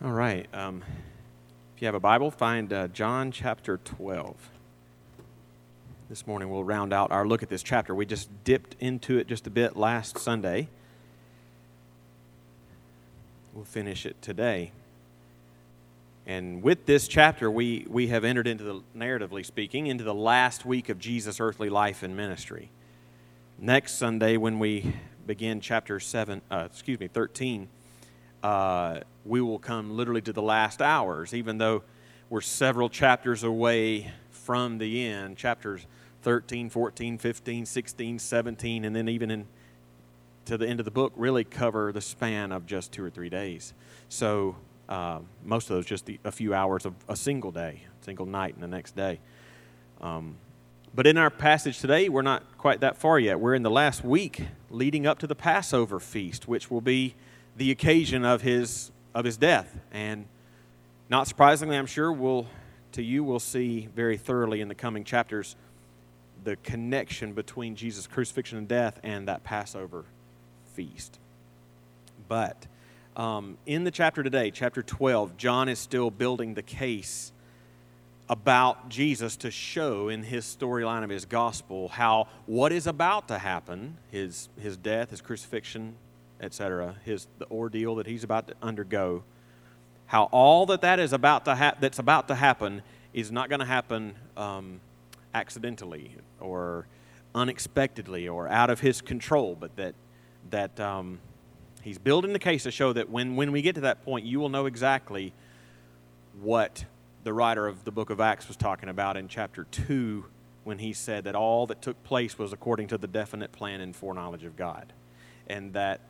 All right. Um, if you have a Bible, find uh, John chapter 12. This morning we'll round out our look at this chapter. We just dipped into it just a bit last Sunday. We'll finish it today. And with this chapter, we, we have entered into the, narratively speaking, into the last week of Jesus' earthly life and ministry. Next Sunday, when we begin chapter 7, uh, excuse me, 13, uh, we will come literally to the last hours, even though we're several chapters away from the end. Chapters 13, 14, 15, 16, 17, and then even in to the end of the book really cover the span of just two or three days. So uh, most of those just a few hours of a single day, single night, and the next day. Um, but in our passage today, we're not quite that far yet. We're in the last week leading up to the Passover feast, which will be the occasion of his of his death. And not surprisingly, I'm sure we'll to you we'll see very thoroughly in the coming chapters the connection between Jesus' crucifixion and death and that Passover feast. But um, in the chapter today, chapter 12, John is still building the case about Jesus to show in his storyline of his gospel how what is about to happen, his, his death, his crucifixion, etc., his the ordeal that he's about to undergo, how all that that is about to ha- that's about to happen is not going to happen um, accidentally or unexpectedly or out of his control, but that that um, he's building the case to show that when when we get to that point, you will know exactly what the writer of the book of Acts was talking about in chapter two when he said that all that took place was according to the definite plan and foreknowledge of God, and that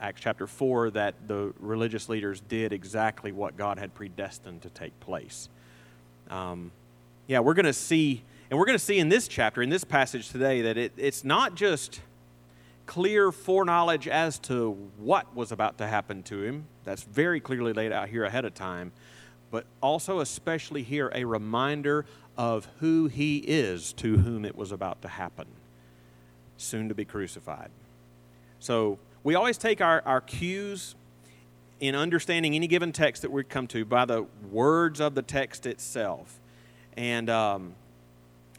Acts chapter 4 that the religious leaders did exactly what God had predestined to take place. Um, yeah, we're going to see, and we're going to see in this chapter, in this passage today, that it, it's not just clear foreknowledge as to what was about to happen to him. That's very clearly laid out here ahead of time. But also, especially here, a reminder of who he is to whom it was about to happen, soon to be crucified. So, we always take our, our cues in understanding any given text that we come to by the words of the text itself. And, um,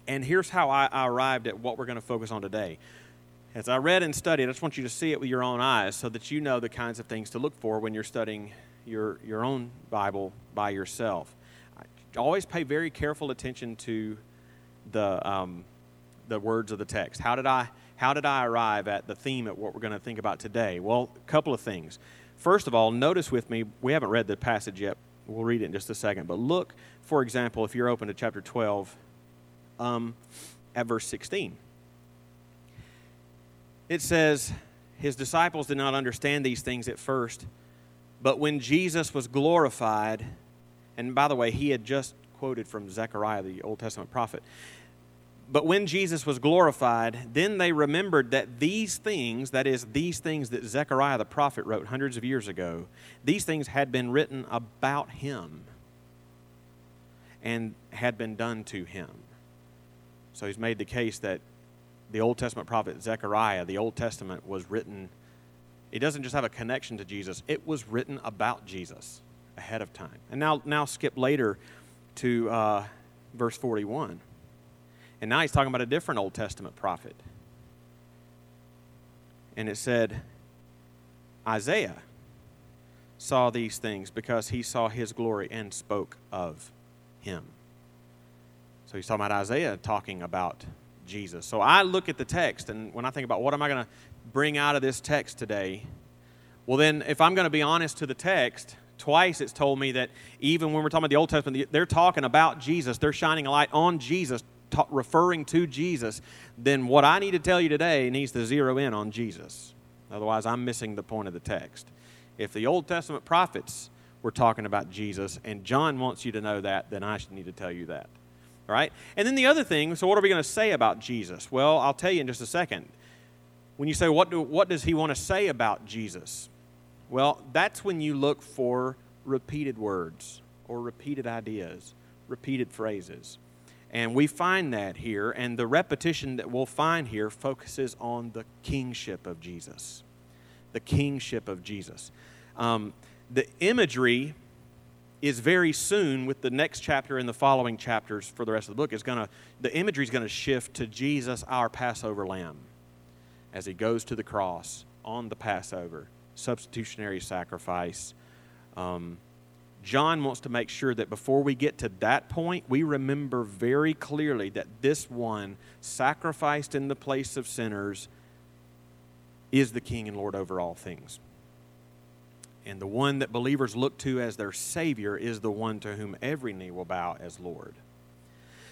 and here's how I, I arrived at what we're going to focus on today. As I read and studied, I just want you to see it with your own eyes so that you know the kinds of things to look for when you're studying your, your own Bible by yourself. I always pay very careful attention to the, um, the words of the text. How did I how did I arrive at the theme of what we're going to think about today? Well, a couple of things. First of all, notice with me, we haven't read the passage yet. We'll read it in just a second. But look, for example, if you're open to chapter 12, um, at verse 16. It says, His disciples did not understand these things at first, but when Jesus was glorified, and by the way, he had just quoted from Zechariah, the Old Testament prophet. But when Jesus was glorified, then they remembered that these things, that is, these things that Zechariah the prophet wrote hundreds of years ago, these things had been written about him and had been done to him. So he's made the case that the Old Testament prophet Zechariah, the Old Testament was written, it doesn't just have a connection to Jesus, it was written about Jesus ahead of time. And now, now skip later to uh, verse 41. And now he's talking about a different Old Testament prophet. And it said, Isaiah saw these things because he saw his glory and spoke of him. So he's talking about Isaiah talking about Jesus. So I look at the text, and when I think about what am I going to bring out of this text today, well, then, if I'm going to be honest to the text, twice it's told me that even when we're talking about the Old Testament, they're talking about Jesus. They're shining a light on Jesus ta- referring to Jesus, then what I need to tell you today needs to zero in on Jesus. Otherwise, I'm missing the point of the text. If the Old Testament prophets were talking about Jesus, and John wants you to know that, then I should need to tell you that. All right? And then the other thing, so what are we going to say about Jesus? Well, I'll tell you in just a second. When you say, what, do, what does he want to say about Jesus? Well, that's when you look for repeated words or repeated ideas, repeated phrases. And we find that here, and the repetition that we'll find here focuses on the kingship of Jesus. The kingship of Jesus. Um, the imagery is very soon with the next chapter and the following chapters for the rest of the book is going to the imagery is going to shift to Jesus our Passover lamb as he goes to the cross on the Passover substitutionary sacrifice um, John wants to make sure that before we get to that point, we remember very clearly that this one, sacrificed in the place of sinners, is the King and Lord over all things. And the one that believers look to as their Savior is the one to whom every knee will bow as Lord.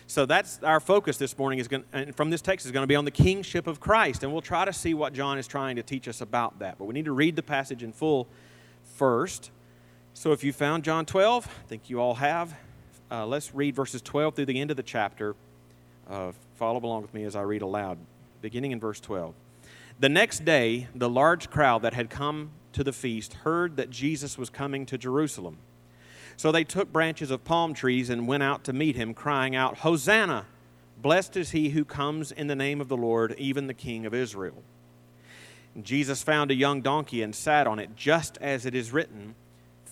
So that's our focus this morning is going and from this text is going to be on the kingship of Christ and we'll try to see what John is trying to teach us about that. But we need to read the passage in full first. So if you found John 12, I think you all have. Uh, let's read verses 12 through the end of the chapter. Uh, follow along with me as I read aloud, beginning in verse 12. The next day, the large crowd that had come to the feast heard that Jesus was coming to Jerusalem. So they took branches of palm trees and went out to meet him, crying out, Hosanna! Blessed is he who comes in the name of the Lord, even the King of Israel. And Jesus found a young donkey and sat on it, just as it is written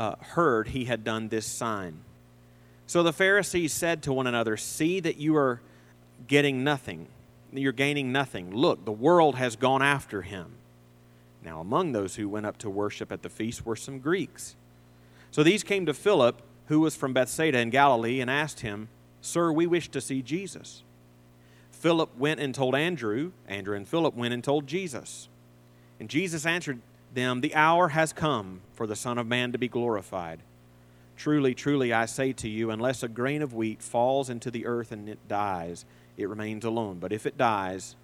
uh, heard he had done this sign. So the Pharisees said to one another, See that you are getting nothing. You're gaining nothing. Look, the world has gone after him. Now, among those who went up to worship at the feast were some Greeks. So these came to Philip, who was from Bethsaida in Galilee, and asked him, Sir, we wish to see Jesus. Philip went and told Andrew. Andrew and Philip went and told Jesus. And Jesus answered them, The hour has come for the Son of Man to be glorified. Truly, truly, I say to you, unless a grain of wheat falls into the earth and it dies, it remains alone. But if it dies,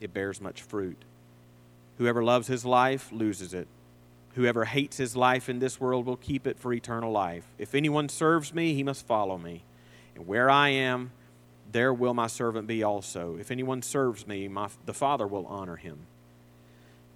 it bears much fruit. Whoever loves his life loses it. Whoever hates his life in this world will keep it for eternal life. If anyone serves me, he must follow me. And where I am, there will my servant be also. If anyone serves me, my, the Father will honor him.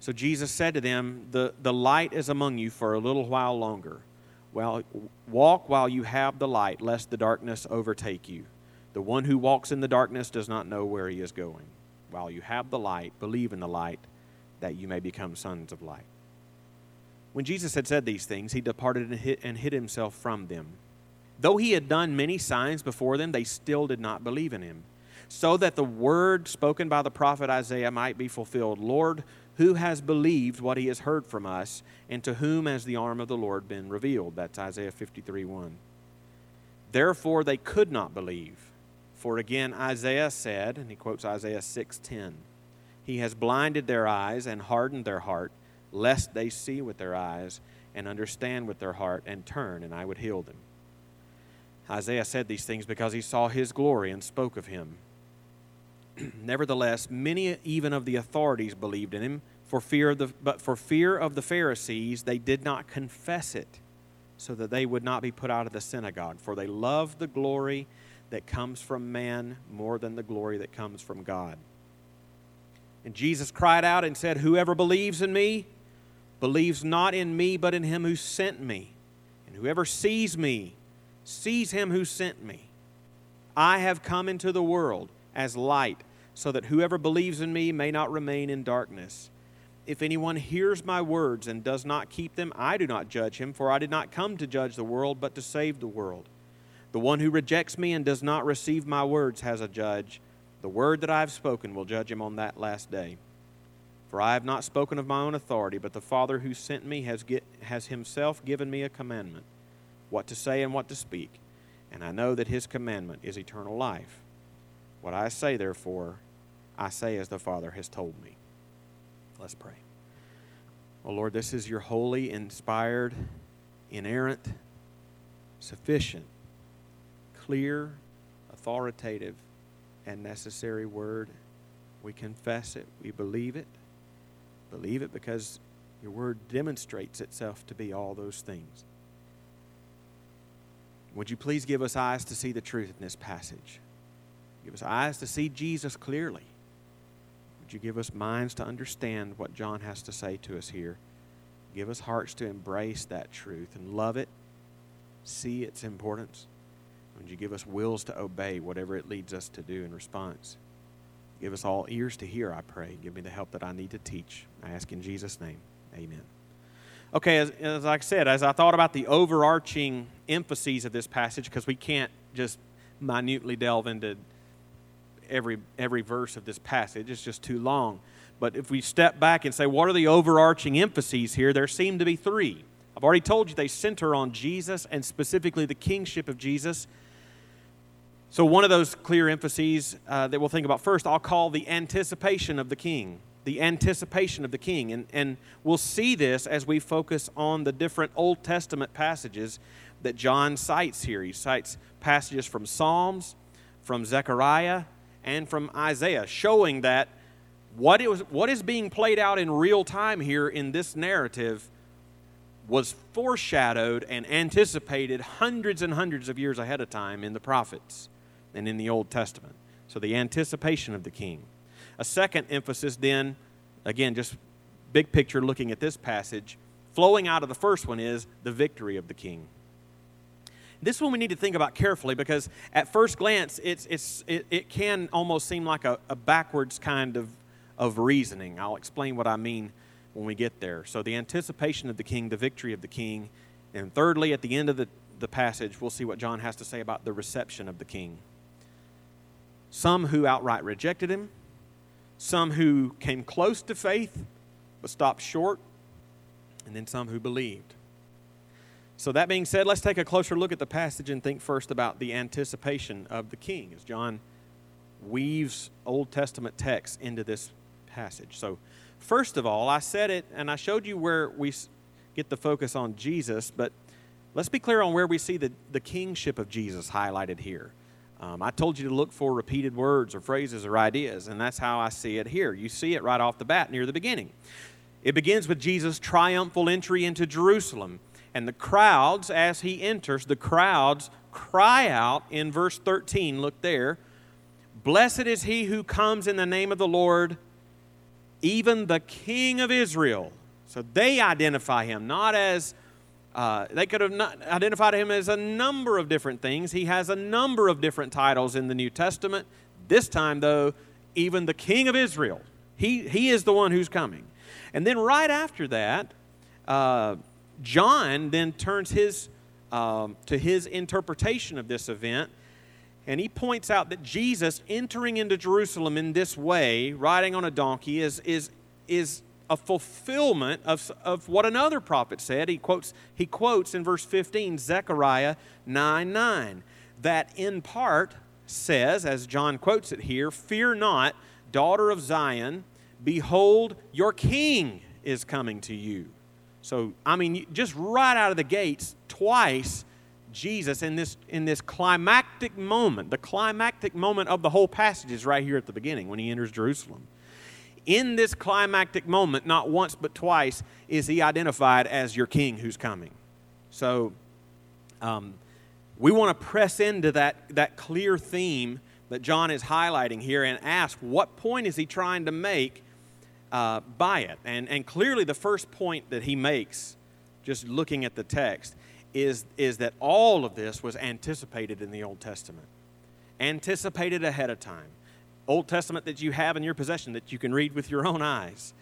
So Jesus said to them, the, the light is among you for a little while longer. Well, walk while you have the light, lest the darkness overtake you. The one who walks in the darkness does not know where he is going. While you have the light, believe in the light, that you may become sons of light. When Jesus had said these things, he departed and hid, and hid himself from them. Though he had done many signs before them, they still did not believe in him. So that the word spoken by the prophet Isaiah might be fulfilled Lord, who has believed what he has heard from us, and to whom has the arm of the Lord been revealed? That's Isaiah 53 1. Therefore they could not believe. For again Isaiah said, and he quotes Isaiah 6:10, He has blinded their eyes and hardened their heart, lest they see with their eyes and understand with their heart and turn, and I would heal them. Isaiah said these things because he saw his glory and spoke of him. Nevertheless, many even of the authorities believed in him, for fear of the, but for fear of the Pharisees, they did not confess it, so that they would not be put out of the synagogue. For they loved the glory that comes from man more than the glory that comes from God. And Jesus cried out and said, Whoever believes in me believes not in me, but in him who sent me. And whoever sees me sees him who sent me. I have come into the world as light, so that whoever believes in me may not remain in darkness. If anyone hears my words and does not keep them, I do not judge him, for I did not come to judge the world, but to save the world. The one who rejects me and does not receive my words has a judge. The word that I have spoken will judge him on that last day. For I have not spoken of my own authority, but the Father who sent me has, get, has himself given me a commandment, what to say and what to speak. And I know that his commandment is eternal life. What I say, therefore, I say as the Father has told me. Let's pray. Oh Lord, this is your holy, inspired, inerrant, sufficient, clear, authoritative, and necessary word. We confess it, we believe it. Believe it because your word demonstrates itself to be all those things. Would you please give us eyes to see the truth in this passage? Give us eyes to see Jesus clearly. Would you give us minds to understand what John has to say to us here? Give us hearts to embrace that truth and love it, see its importance. Would you give us wills to obey whatever it leads us to do in response? Give us all ears to hear, I pray. Give me the help that I need to teach. I ask in Jesus' name. Amen. Okay, as, as I said, as I thought about the overarching emphases of this passage, because we can't just minutely delve into every, every verse of this passage, it's just too long. But if we step back and say, what are the overarching emphases here? There seem to be three. I've already told you they center on Jesus and specifically the kingship of Jesus so, one of those clear emphases uh, that we'll think about first, I'll call the anticipation of the king. The anticipation of the king. And, and we'll see this as we focus on the different Old Testament passages that John cites here. He cites passages from Psalms, from Zechariah, and from Isaiah, showing that what, it was, what is being played out in real time here in this narrative was foreshadowed and anticipated hundreds and hundreds of years ahead of time in the prophets and in the Old Testament. So the anticipation of the king. A second emphasis, then, again, just big picture looking at this passage, flowing out of the first one is the victory of the king. This one we need to think about carefully because at first glance it's, it's, it, it can almost seem like a, a backwards kind of, of reasoning. I'll explain what I mean when we get there. So, the anticipation of the king, the victory of the king. And thirdly, at the end of the, the passage, we'll see what John has to say about the reception of the king some who outright rejected him, some who came close to faith but stopped short, and then some who believed. So, that being said, let's take a closer look at the passage and think first about the anticipation of the king as John weaves Old Testament texts into this passage. So, first of all, I said it and I showed you where we get the focus on Jesus, but let's be clear on where we see the, the kingship of Jesus highlighted here. Um, I told you to look for repeated words or phrases or ideas, and that's how I see it here. You see it right off the bat near the beginning. It begins with Jesus' triumphal entry into Jerusalem. And the crowds, as he enters, the crowds cry out in verse 13. Look there. Blessed is he who comes in the name of the Lord, even the King of Israel. So they identify him not as uh, they could have identified him as a number of different things. He has a number of different titles in the New Testament. This time, though, even the King of Israel. He, he is the one who's coming. And then right after that, uh, John then turns his, um, to his interpretation of this event, and he points out that Jesus entering into Jerusalem in this way, riding on a donkey, is, is, is a fulfillment of, of what another prophet said. He quotes, he quotes in verse 15 Zechariah 9 9, that in part says, as John quotes it here, Fear not, daughter of Zion, behold, your king is coming to you. So, I mean, just right out of the gates, twice, Jesus in this, in this climactic moment, the climactic moment of the whole passage is right here at the beginning when he enters Jerusalem in this climactic moment, not once but twice, is he identified as your king who's coming. So um, we want to press into that, that clear theme that John is highlighting here and ask what point is he trying to make uh, by it? And, and clearly, the first point that he makes, just looking at the text, is, is that all of this was anticipated in the Old Testament, anticipated ahead of time. Old Testament that you have in your possession that you can read with your own eyes.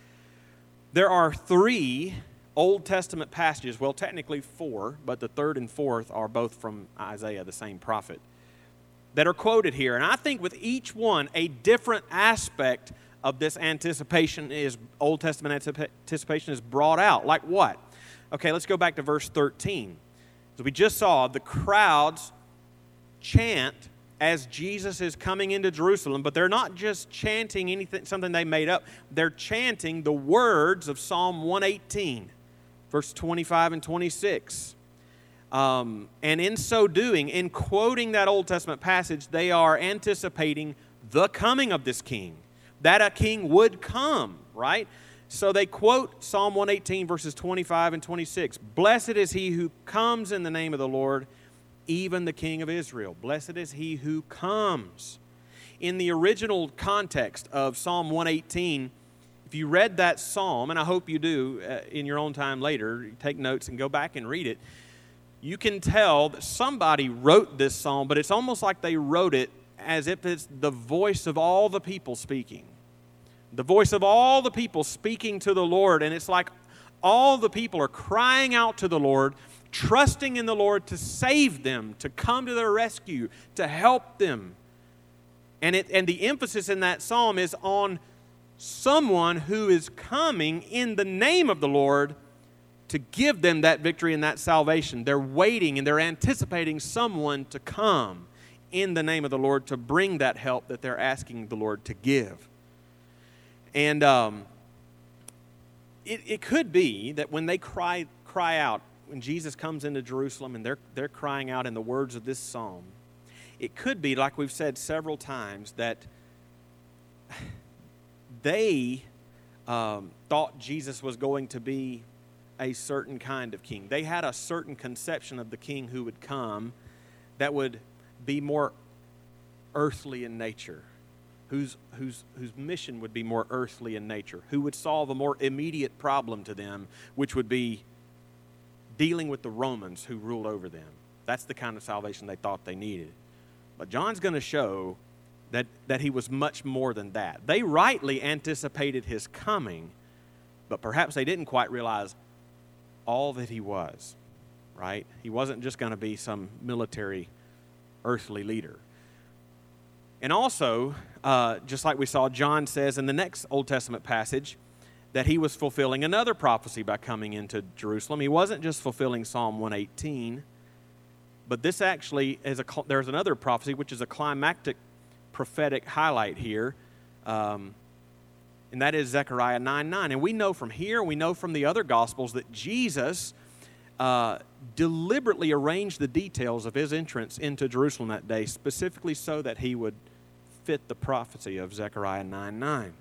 There are three Old Testament passages, well, technically four, but the third and fourth are both from Isaiah, the same prophet, that are quoted here. And I think with each one, a different aspect of this anticipation is Old Testament anticipation is brought out. Like what? Okay, let's go back to verse 13. As we just saw, the crowds chant as Jesus is coming into Jerusalem, but they're not just chanting anything something they made up. They're chanting the words of Psalm 118, verse 25 and 26. Um, and in so doing, in quoting that Old Testament passage, they are anticipating the coming of this king, that a king would come, right? So they quote Psalm 118, verses 25 and 26. Blessed is he who comes in the name of the Lord, even the King of Israel. Blessed is he who comes. In the original context of Psalm 118, if you read that psalm, and I hope you do uh, in your own time later, take notes and go back and read it, you can tell that somebody wrote this psalm, but it's almost like they wrote it as if it's the voice of all the people speaking the voice of all the people speaking to the Lord. And it's like all the people are crying out to the Lord, trusting in the Lord to save them, to come to their rescue, to help them. And, it, and the emphasis in that psalm is on someone who is coming in the name of the Lord to give them that victory and that salvation. They're waiting and they're anticipating someone to come in the name of the Lord to bring that help that they're asking the Lord to give. And um, it, it could be that when they cry, cry out, when Jesus comes into Jerusalem and they're, they're crying out in the words of this psalm, it could be, like we've said several times, that they um, thought Jesus was going to be a certain kind of king. They had a certain conception of the king who would come that would be more earthly in nature whose, whose, whose mission would be more earthly in nature, who would solve a more immediate problem to them, which would be dealing with the Romans who ruled over them. That's the kind of salvation they thought they needed. But John's going to show that, that he was much more than that. They rightly anticipated his coming, but perhaps they didn't quite realize all that he was, right? He wasn't just going to be some military earthly leader. And also, uh, just like we saw, John says in the next Old Testament passage that he was fulfilling another prophecy by coming into Jerusalem. He wasn't just fulfilling Psalm 118, but this actually is a, there's another prophecy which is a climactic prophetic highlight here. Um, and that is Zechariah 9 9. And we know from here, we know from the other Gospels that Jesus uh, deliberately arranged the details of his entrance into Jerusalem that day, specifically so that he would fit the prophecy of Zechariah 9 9.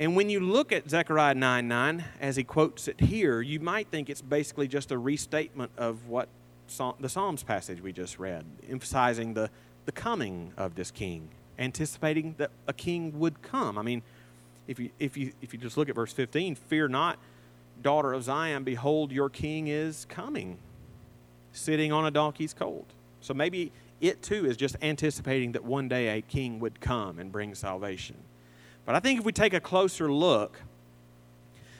And when you look at Zechariah 9 9, as he quotes it here, you might think it's basically just a restatement of what the Psalms passage we just read, emphasizing the, the coming of this king, anticipating that a king would come. I mean, if you, if, you, if you just look at verse 15, fear not, daughter of Zion, behold, your king is coming, sitting on a donkey's colt. So maybe it too is just anticipating that one day a king would come and bring salvation. But I think if we take a closer look,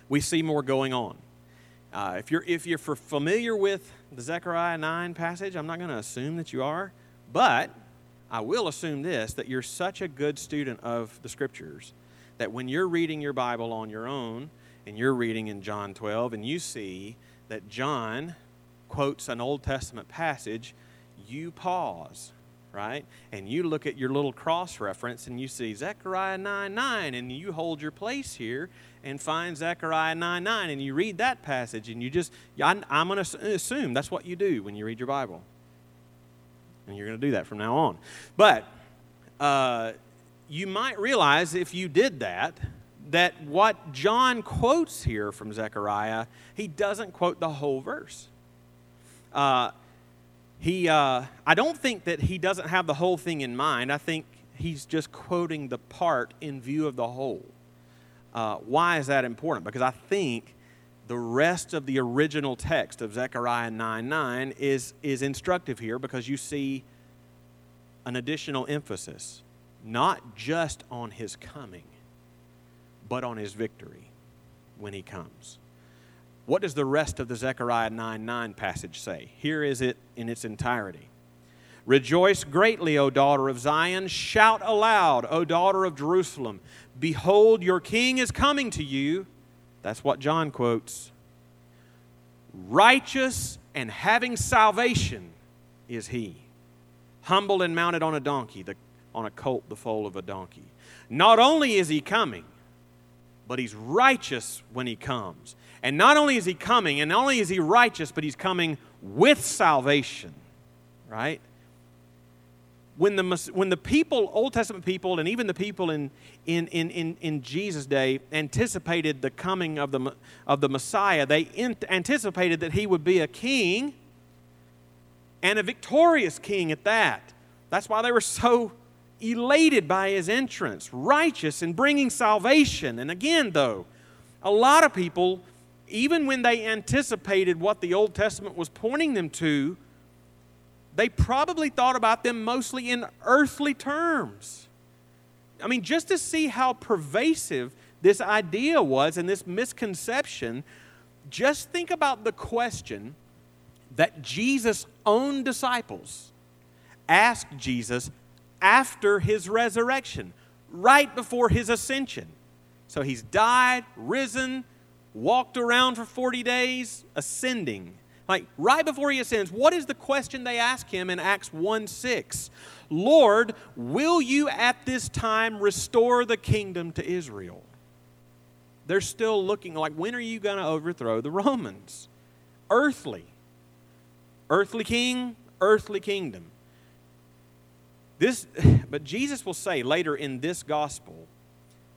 we see more going on. Uh, if you're if you're familiar with the Zechariah 9 passage, I'm not going to assume that you are, but I will assume this that you're such a good student of the scriptures that when you're reading your Bible on your own and you're reading in John 12 and you see that John quotes an Old Testament passage you pause, right? And you look at your little cross reference and you see Zechariah 9 9, and you hold your place here and find Zechariah 9 9, and you read that passage, and you just, I'm going to assume that's what you do when you read your Bible. And you're going to do that from now on. But uh, you might realize if you did that, that what John quotes here from Zechariah, he doesn't quote the whole verse. Uh, he, uh, I don't think that he doesn't have the whole thing in mind. I think he's just quoting the part in view of the whole. Uh, why is that important? Because I think the rest of the original text of Zechariah 9 9 is, is instructive here because you see an additional emphasis, not just on his coming, but on his victory when he comes. What does the rest of the Zechariah 9 9 passage say? Here is it in its entirety. Rejoice greatly, O daughter of Zion. Shout aloud, O daughter of Jerusalem. Behold, your king is coming to you. That's what John quotes. Righteous and having salvation is he. Humble and mounted on a donkey, the, on a colt, the foal of a donkey. Not only is he coming, but he's righteous when he comes. And not only is he coming, and not only is he righteous, but he's coming with salvation, right? when the, when the people, Old Testament people, and even the people in, in, in, in, in Jesus' day anticipated the coming of the, of the Messiah, they anticipated that he would be a king and a victorious king at that. That's why they were so elated by his entrance, righteous and bringing salvation. And again, though, a lot of people, even when they anticipated what the Old Testament was pointing them to, they probably thought about them mostly in earthly terms. I mean, just to see how pervasive this idea was and this misconception, just think about the question that Jesus' own disciples asked Jesus after his resurrection, right before his ascension. So he's died, risen, walked around for 40 days, ascending. Like right before he ascends, what is the question they ask him in Acts 1 6? Lord, will you at this time restore the kingdom to Israel? They're still looking like, when are you going to overthrow the Romans? Earthly. Earthly king, earthly kingdom. This, but Jesus will say later in this gospel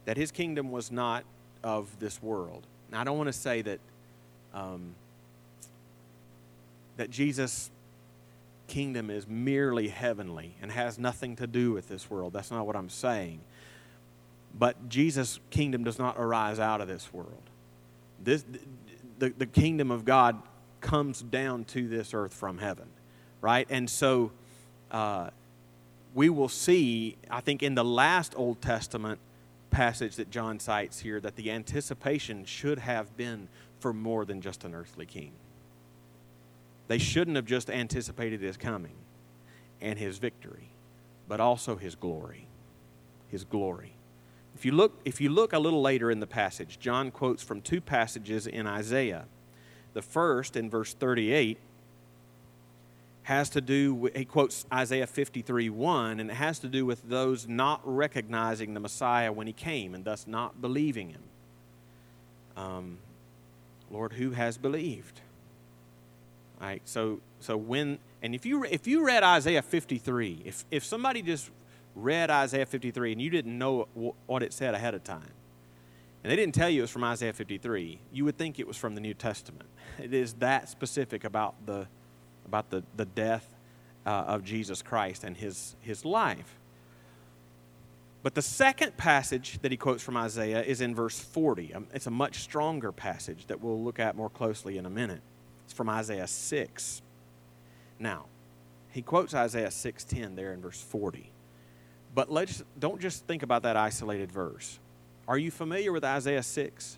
that his kingdom was not of this world. Now, I don't want to say that um, that Jesus' kingdom is merely heavenly and has nothing to do with this world. That's not what I'm saying. But Jesus' kingdom does not arise out of this world. This, the, the kingdom of God comes down to this earth from heaven, right? And so uh, we will see, I think, in the last Old Testament passage that John cites here, that the anticipation should have been for more than just an earthly king. They shouldn't have just anticipated his coming and his victory, but also his glory. His glory. If you look, if you look a little later in the passage, John quotes from two passages in Isaiah. The first, in verse 38, has to do with, he quotes Isaiah 53 1, and it has to do with those not recognizing the Messiah when he came and thus not believing him. Um, Lord, who has believed? Right? So, so when, and if you, if you read Isaiah 53, if, if somebody just read Isaiah 53 and you didn't know what it said ahead of time, and they didn't tell you it was from Isaiah 53, you would think it was from the New Testament. It is that specific about the, about the, the death uh, of Jesus Christ and his, his life. But the second passage that he quotes from Isaiah is in verse 40. Um, it's a much stronger passage that we'll look at more closely in a minute. It's from Isaiah 6. Now, he quotes Isaiah 6:10 there in verse 40. But let's don't just think about that isolated verse. Are you familiar with Isaiah 6?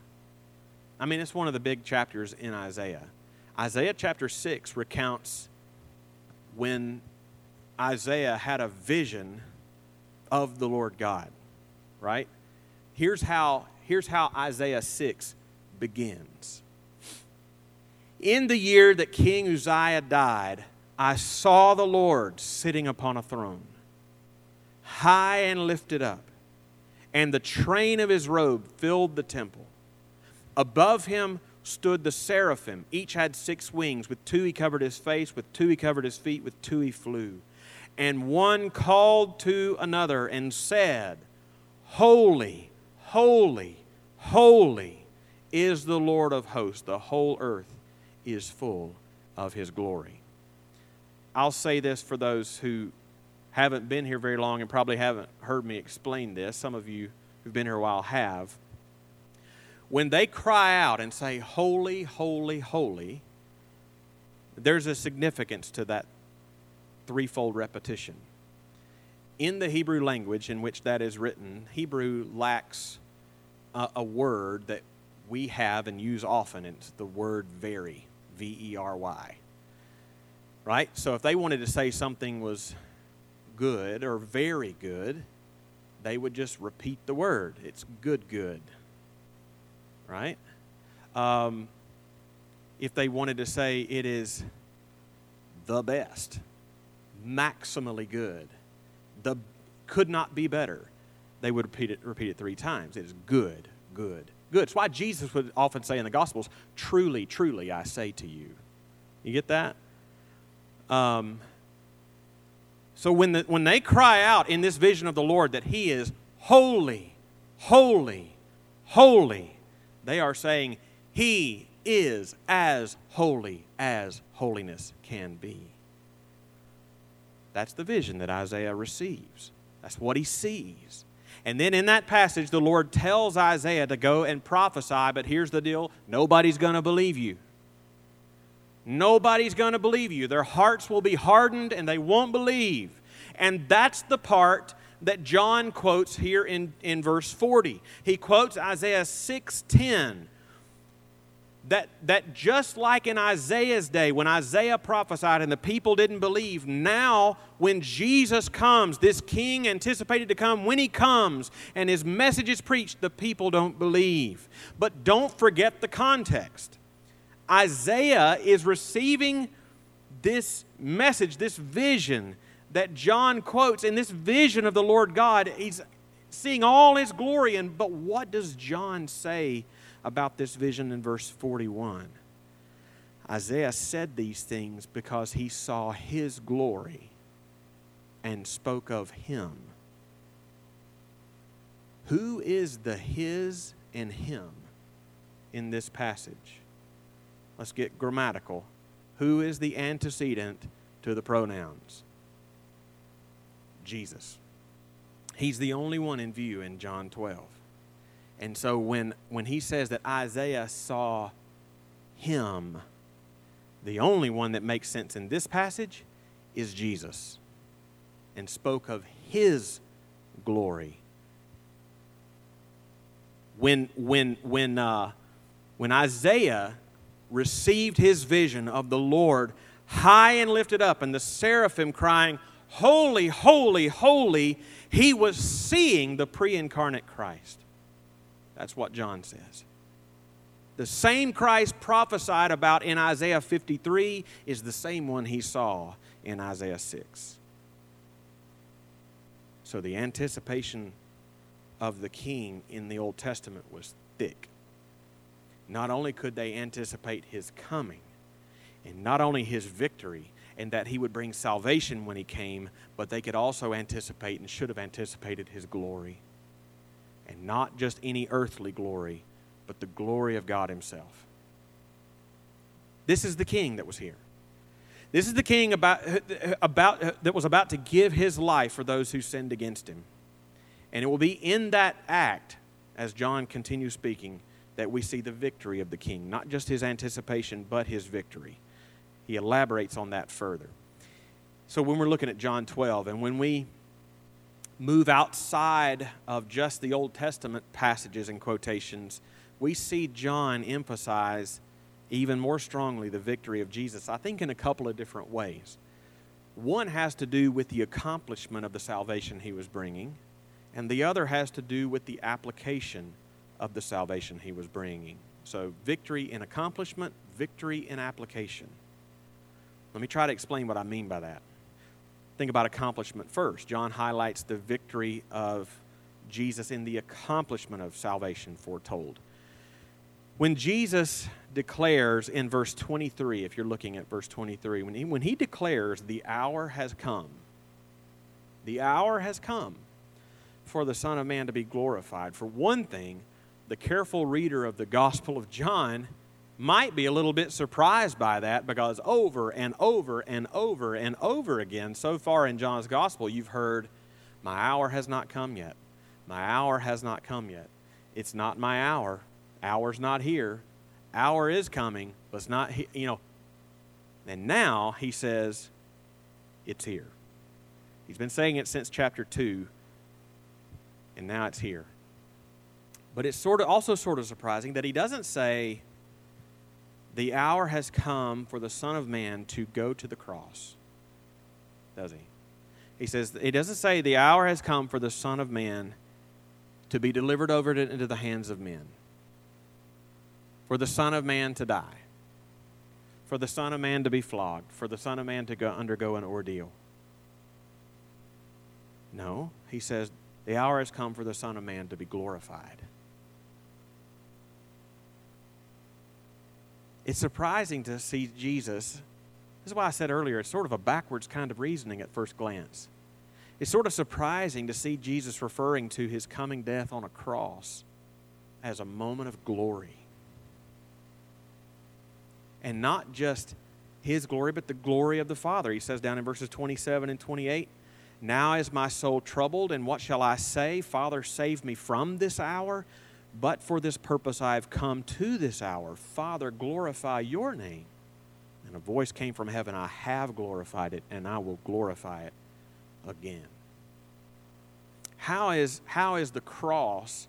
I mean, it's one of the big chapters in Isaiah. Isaiah chapter 6 recounts when Isaiah had a vision of the Lord God, right? Here's how here's how Isaiah 6 begins. In the year that King Uzziah died, I saw the Lord sitting upon a throne, high and lifted up, and the train of his robe filled the temple. Above him stood the seraphim. Each had six wings. With two he covered his face, with two he covered his feet, with two he flew. And one called to another and said, Holy, holy, holy is the Lord of hosts. The whole earth is full of His glory. I'll say this for those who haven't been here very long and probably haven't heard me explain this. Some of you who've been here a while have. When they cry out and say, Holy, holy, holy, there's a significance to that threefold repetition. In the Hebrew language in which that is written, Hebrew lacks a, a word that we have and use often. It's the word very, V E R Y. Right? So if they wanted to say something was good or very good, they would just repeat the word. It's good, good. Right? Um, if they wanted to say it is the best, maximally good, the could not be better, they would repeat it, repeat it three times. It is good, good, good. It's why Jesus would often say in the Gospels, truly, truly, I say to you. You get that? Um, so when, the, when they cry out in this vision of the Lord that He is holy, holy, holy, they are saying, He is as holy as holiness can be. That's the vision that Isaiah receives. That's what he sees. And then in that passage, the Lord tells Isaiah to go and prophesy, but here's the deal nobody's going to believe you. Nobody's going to believe you. Their hearts will be hardened and they won't believe. And that's the part that John quotes here in, in verse 40. He quotes Isaiah 6:10 that, that just like in Isaiah's day, when Isaiah prophesied and the people didn't believe, now when Jesus comes, this king anticipated to come, when he comes and his message is preached, the people don't believe. But don't forget the context. Isaiah is receiving this message, this vision that John quotes, in this vision of the Lord God, he's seeing all his glory. And but what does John say about this vision in verse 41. Isaiah said these things because he saw his glory and spoke of him. Who is the his and him in this passage? Let's get grammatical. Who is the antecedent to the pronouns? Jesus. He's the only one in view in John 12. And so when, when he says that Isaiah saw him, the only one that makes sense in this passage is Jesus and spoke of his glory. When, when, when, uh, when Isaiah received his vision of the Lord high and lifted up, and the seraphim crying, Holy, holy, holy, he was seeing the pre incarnate Christ. That's what John says. The same Christ prophesied about in Isaiah 53 is the same one he saw in Isaiah 6. So the anticipation of the king in the Old Testament was thick. Not only could they anticipate his coming, and not only his victory, and that he would bring salvation when he came, but they could also anticipate and should have anticipated his glory and not just any earthly glory, but the glory of God Himself. This is the king that was here. This is the king about, about, that was about to give his life for those who sinned against him. And it will be in that act, as John continues speaking, that we see the victory of the king. Not just his anticipation, but his victory. He elaborates on that further. So when we're looking at John 12, and when we move outside of just the Old Testament passages and quotations, we see John emphasize even more strongly the victory of Jesus, I think, in a couple of different ways. One has to do with the accomplishment of the salvation he was bringing, and the other has to do with the application of the salvation he was bringing. So, victory in accomplishment, victory in application. Let me try to explain what I mean by that think about accomplishment first. John highlights the victory of Jesus in the accomplishment of salvation foretold. When Jesus declares in verse 23, if you're looking at verse 23, when he, when he declares, The hour has come, the hour has come for the Son of Man to be glorified. For one thing, the careful reader of the Gospel of John might be a little bit surprised by that because over and over and over and over again, so far in John's gospel, you've heard, My hour has not come yet. My hour has not come yet. It's not my hour. Hour's not here. Hour is coming, but it's not, you know. And now he says, it's here. He's been saying it since chapter 2, and now it's here. But it's sort of also sort of surprising that he doesn't say, the hour has come for the Son of Man to go to the cross. Does he? He says, He doesn't say the hour has come for the Son of Man to be delivered over into the hands of men, for the Son of Man to die, for the Son of Man to be flogged, for the Son of Man to go, undergo an ordeal. No, he says, the hour has come for the Son of Man to be glorified. It's surprising to see Jesus. This is why I said earlier, it's sort of a backwards kind of reasoning at first glance. It's sort of surprising to see Jesus referring to his coming death on a cross as a moment of glory. And not just his glory, but the glory of the Father. He says down in verses 27 and 28 Now is my soul troubled, and what shall I say? Father, save me from this hour. But for this purpose I have come to this hour. Father, glorify your name. And a voice came from heaven I have glorified it, and I will glorify it again. How is, how is the cross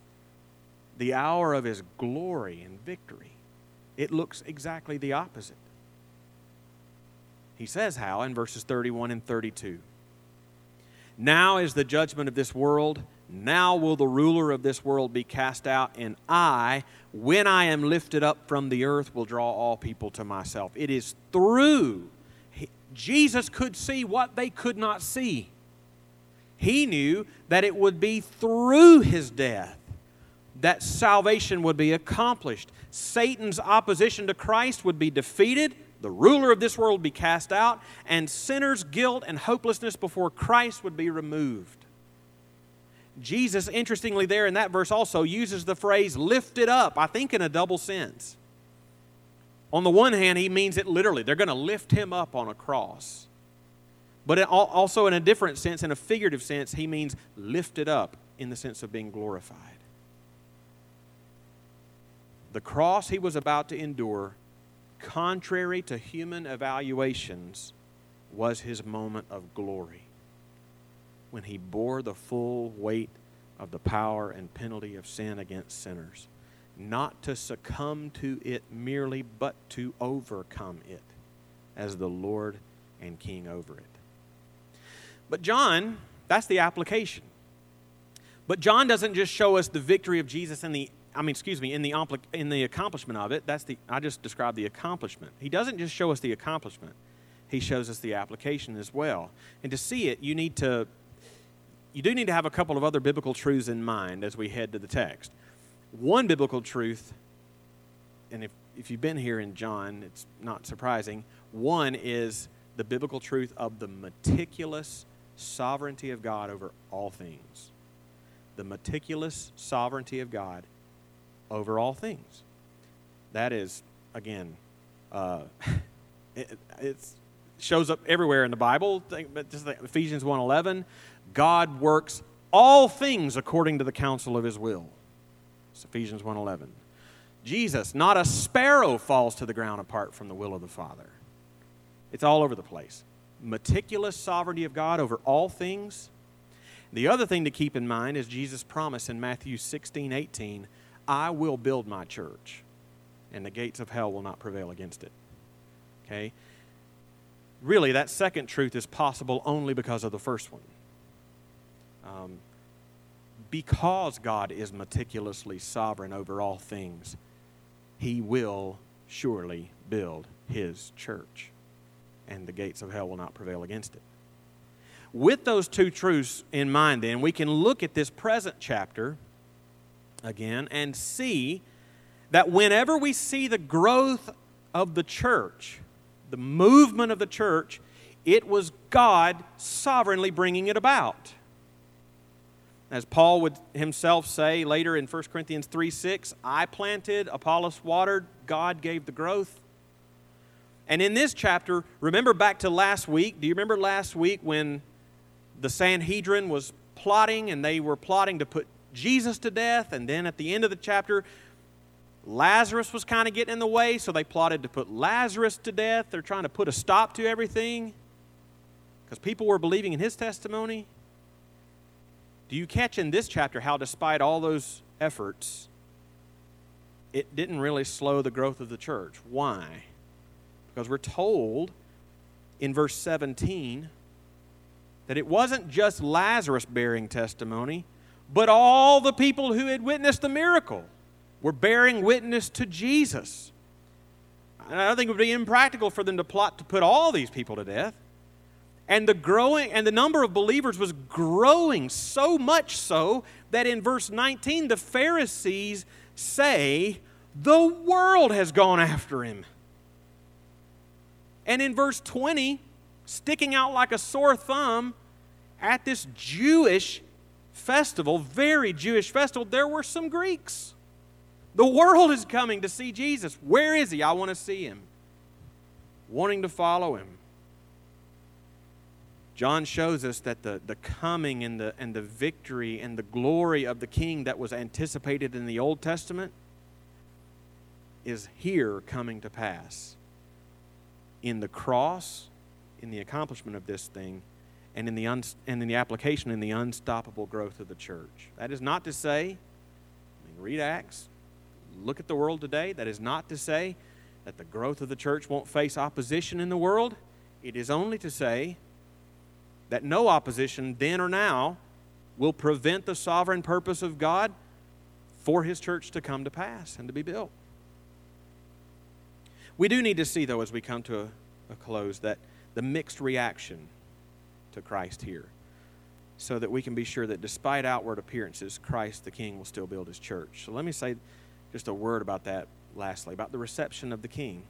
the hour of his glory and victory? It looks exactly the opposite. He says how in verses 31 and 32. Now is the judgment of this world. Now will the ruler of this world be cast out, and I, when I am lifted up from the earth, will draw all people to myself. It is through. Jesus could see what they could not see. He knew that it would be through his death that salvation would be accomplished. Satan's opposition to Christ would be defeated, the ruler of this world would be cast out, and sinners' guilt and hopelessness before Christ would be removed. Jesus, interestingly, there in that verse also uses the phrase lifted up, I think in a double sense. On the one hand, he means it literally. They're going to lift him up on a cross. But also, in a different sense, in a figurative sense, he means lifted up in the sense of being glorified. The cross he was about to endure, contrary to human evaluations, was his moment of glory when he bore the full weight of the power and penalty of sin against sinners, not to succumb to it merely, but to overcome it as the Lord and King over it. But John, that's the application. But John doesn't just show us the victory of Jesus in the I mean, excuse me, in the, in the accomplishment of it. That's the I just described the accomplishment. He doesn't just show us the accomplishment. He shows us the application as well. And to see it, you need to you do need to have a couple of other biblical truths in mind as we head to the text. One biblical truth, and if, if you've been here in John, it's not surprising. One is the biblical truth of the meticulous sovereignty of God over all things. The meticulous sovereignty of God over all things. That is, again, uh, it it's, shows up everywhere in the Bible. Think, but Just Ephesians 1.11, God works all things according to the counsel of his will. It's Ephesians 1:11. Jesus, not a sparrow falls to the ground apart from the will of the Father. It's all over the place. Meticulous sovereignty of God over all things. The other thing to keep in mind is Jesus' promise in Matthew 16, 18, I will build my church, and the gates of hell will not prevail against it. Okay? Really, that second truth is possible only because of the first one. Um, because God is meticulously sovereign over all things, He will surely build His church, and the gates of hell will not prevail against it. With those two truths in mind, then, we can look at this present chapter again and see that whenever we see the growth of the church, the movement of the church, it was God sovereignly bringing it about. As Paul would himself say later in 1 Corinthians 3 6, I planted, Apollos watered, God gave the growth. And in this chapter, remember back to last week. Do you remember last week when the Sanhedrin was plotting and they were plotting to put Jesus to death? And then at the end of the chapter, Lazarus was kind of getting in the way, so they plotted to put Lazarus to death. They're trying to put a stop to everything because people were believing in his testimony. Do you catch in this chapter how, despite all those efforts, it didn't really slow the growth of the church? Why? Because we're told in verse 17 that it wasn't just Lazarus bearing testimony, but all the people who had witnessed the miracle were bearing witness to Jesus. I don't think it would be impractical for them to plot to put all these people to death. And the growing and the number of believers was growing so much so that in verse 19 the Pharisees say the world has gone after him. And in verse 20, sticking out like a sore thumb at this Jewish festival, very Jewish festival, there were some Greeks. The world is coming to see Jesus. Where is he? I want to see him. Wanting to follow him. John shows us that the, the coming and the, and the victory and the glory of the king that was anticipated in the Old Testament is here coming to pass. In the cross, in the accomplishment of this thing, and in the, un, and in the application in the unstoppable growth of the church. That is not to say, I mean, read Acts, look at the world today. That is not to say that the growth of the church won't face opposition in the world. It is only to say that no opposition then or now will prevent the sovereign purpose of God for His church to come to pass and to be built. We do need to see, though, as we come to a, a close, that the mixed reaction to Christ here so that we can be sure that despite outward appearances, Christ the King will still build his church. So let me say just a word about that lastly, about the reception of the King.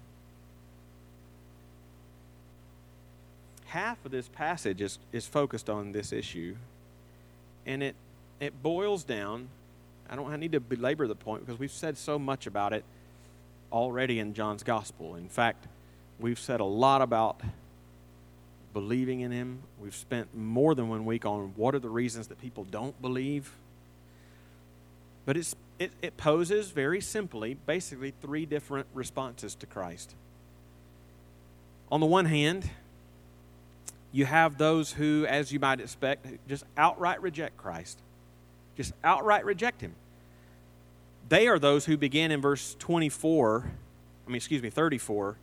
Half of this passage is, is focused on this issue, and it, it boils down. I don't need to belabor the point because we've said so much about it already in John's Gospel. In fact, we've said a lot about believing in Him. We've spent more than one week on what are the reasons that people don't believe. But it's, it, it poses very simply, basically, three different responses to Christ. On the one hand, you have those who, as you might expect, just outright reject Christ, just outright reject Him. They are those who begin in verse 24, I mean, excuse me, 34.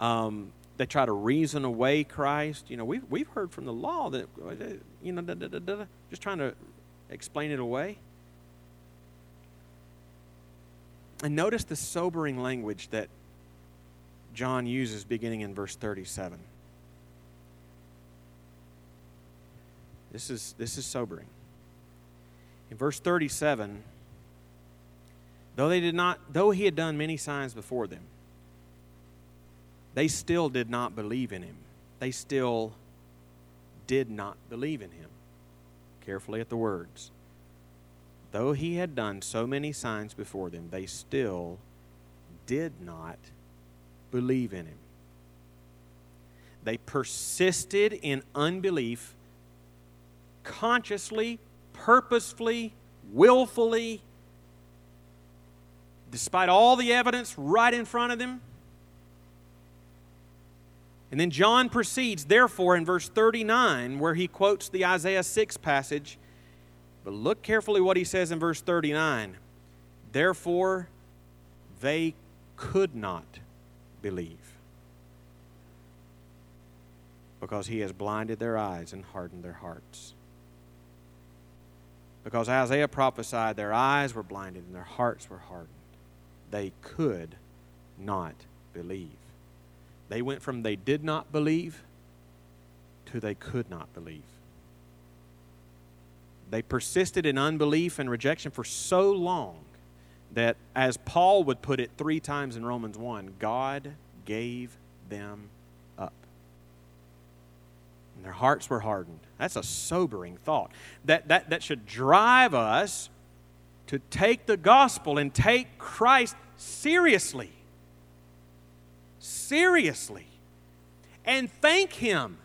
Um, they try to reason away Christ. You know, we've, we've heard from the law that, you know, da, da, da, just trying to explain it away. And notice the sobering language that John uses beginning in verse 37. This is, this is sobering. In verse 37, though they did not, though he had done many signs before them, they still did not believe in him. They still did not believe in him. Carefully at the words. Though he had done so many signs before them, they still did not believe in him. They persisted in unbelief consciously, purposefully, willfully, despite all the evidence right in front of them. And then John proceeds, therefore, in verse 39, where he quotes the Isaiah 6 passage. But look carefully what he says in verse 39. Therefore, they could not believe because he has blinded their eyes and hardened their hearts. Because Isaiah prophesied, their eyes were blinded and their hearts were hardened. They could not believe. They went from they did not believe to they could not believe. They persisted in unbelief and rejection for so long that, as Paul would put it three times in Romans 1, God gave them. And their hearts were hardened. That's a sobering thought. That, that, that should drive us to take the gospel and take Christ seriously seriously and thank him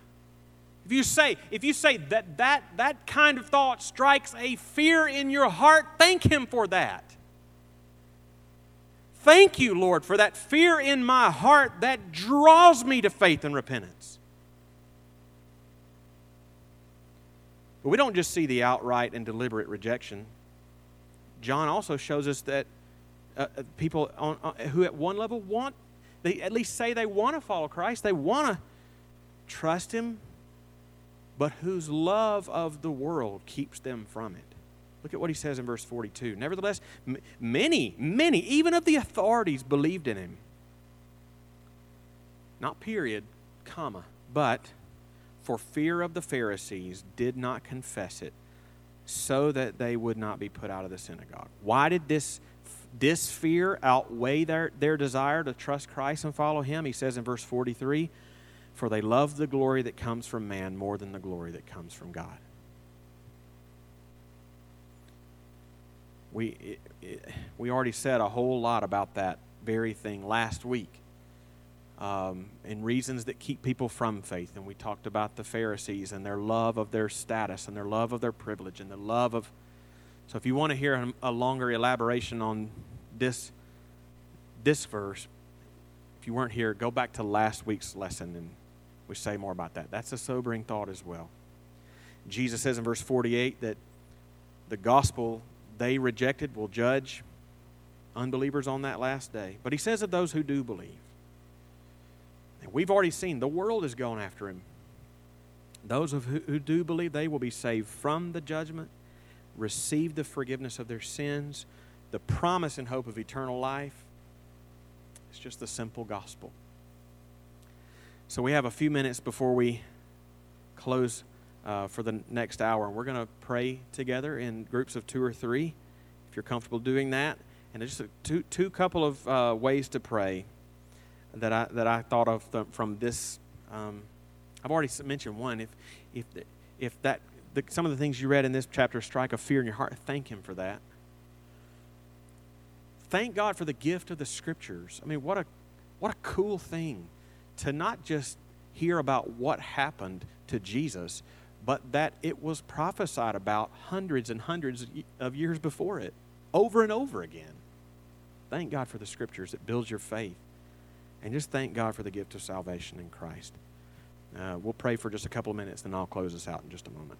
if you say if you say that that that kind of thought strikes a fear in your heart thank him for that Thank you, Lord, for that fear in my heart that draws me to faith and repentance. But we don't just see the outright and deliberate rejection. John also shows us that uh, uh people on, uh, who at one level want, they at least say they want to follow Christ, they want to trust Him, but whose love of the world keeps them from it. Look at what he says in verse 42. Nevertheless, m- many, many, even of the authorities, believed in him. Not period, comma, but for fear of the Pharisees did not confess it, so that they would not be put out of the synagogue. Why did this, this fear outweigh their, their desire to trust Christ and follow him? He says in verse 43 For they love the glory that comes from man more than the glory that comes from God. We, it, it, we already said a whole lot about that very thing last week um, and reasons that keep people from faith. And we talked about the Pharisees and their love of their status and their love of their privilege and the love of. So, if you want to hear a, longer elaboration on this, this verse, if you weren't here, go back to last week's lesson and we say more about that. That's a sobering thought as well. Jesus says in verse 48 that the gospel they rejected will judge unbelievers on that last day. But he says of those who do believe. We've already seen the world is going after him. Those of who, who do believe, they will be saved from the judgment, receive the forgiveness of their sins, the promise and hope of eternal life. It's just the simple gospel. So we have a few minutes before we close uh, for the next hour. We're going to pray together in groups of two or three, if you're comfortable doing that. And just a two, two couple of uh, ways to pray that I, that I thought of the, from this. Um, I've already mentioned one. If, if, if that, the, some of the things you read in this chapter strike a fear in your heart, thank Him for that. Thank God for the gift of the Scriptures. I mean, what a, what a cool thing to not just hear about what happened to Jesus, but that it was prophesied about hundreds and hundreds of years before it, over and over again. Thank God for the scriptures that builds your faith. And just thank God for the gift of salvation in Christ. Uh, we'll pray for just a couple of minutes, then I'll close us out in just a moment.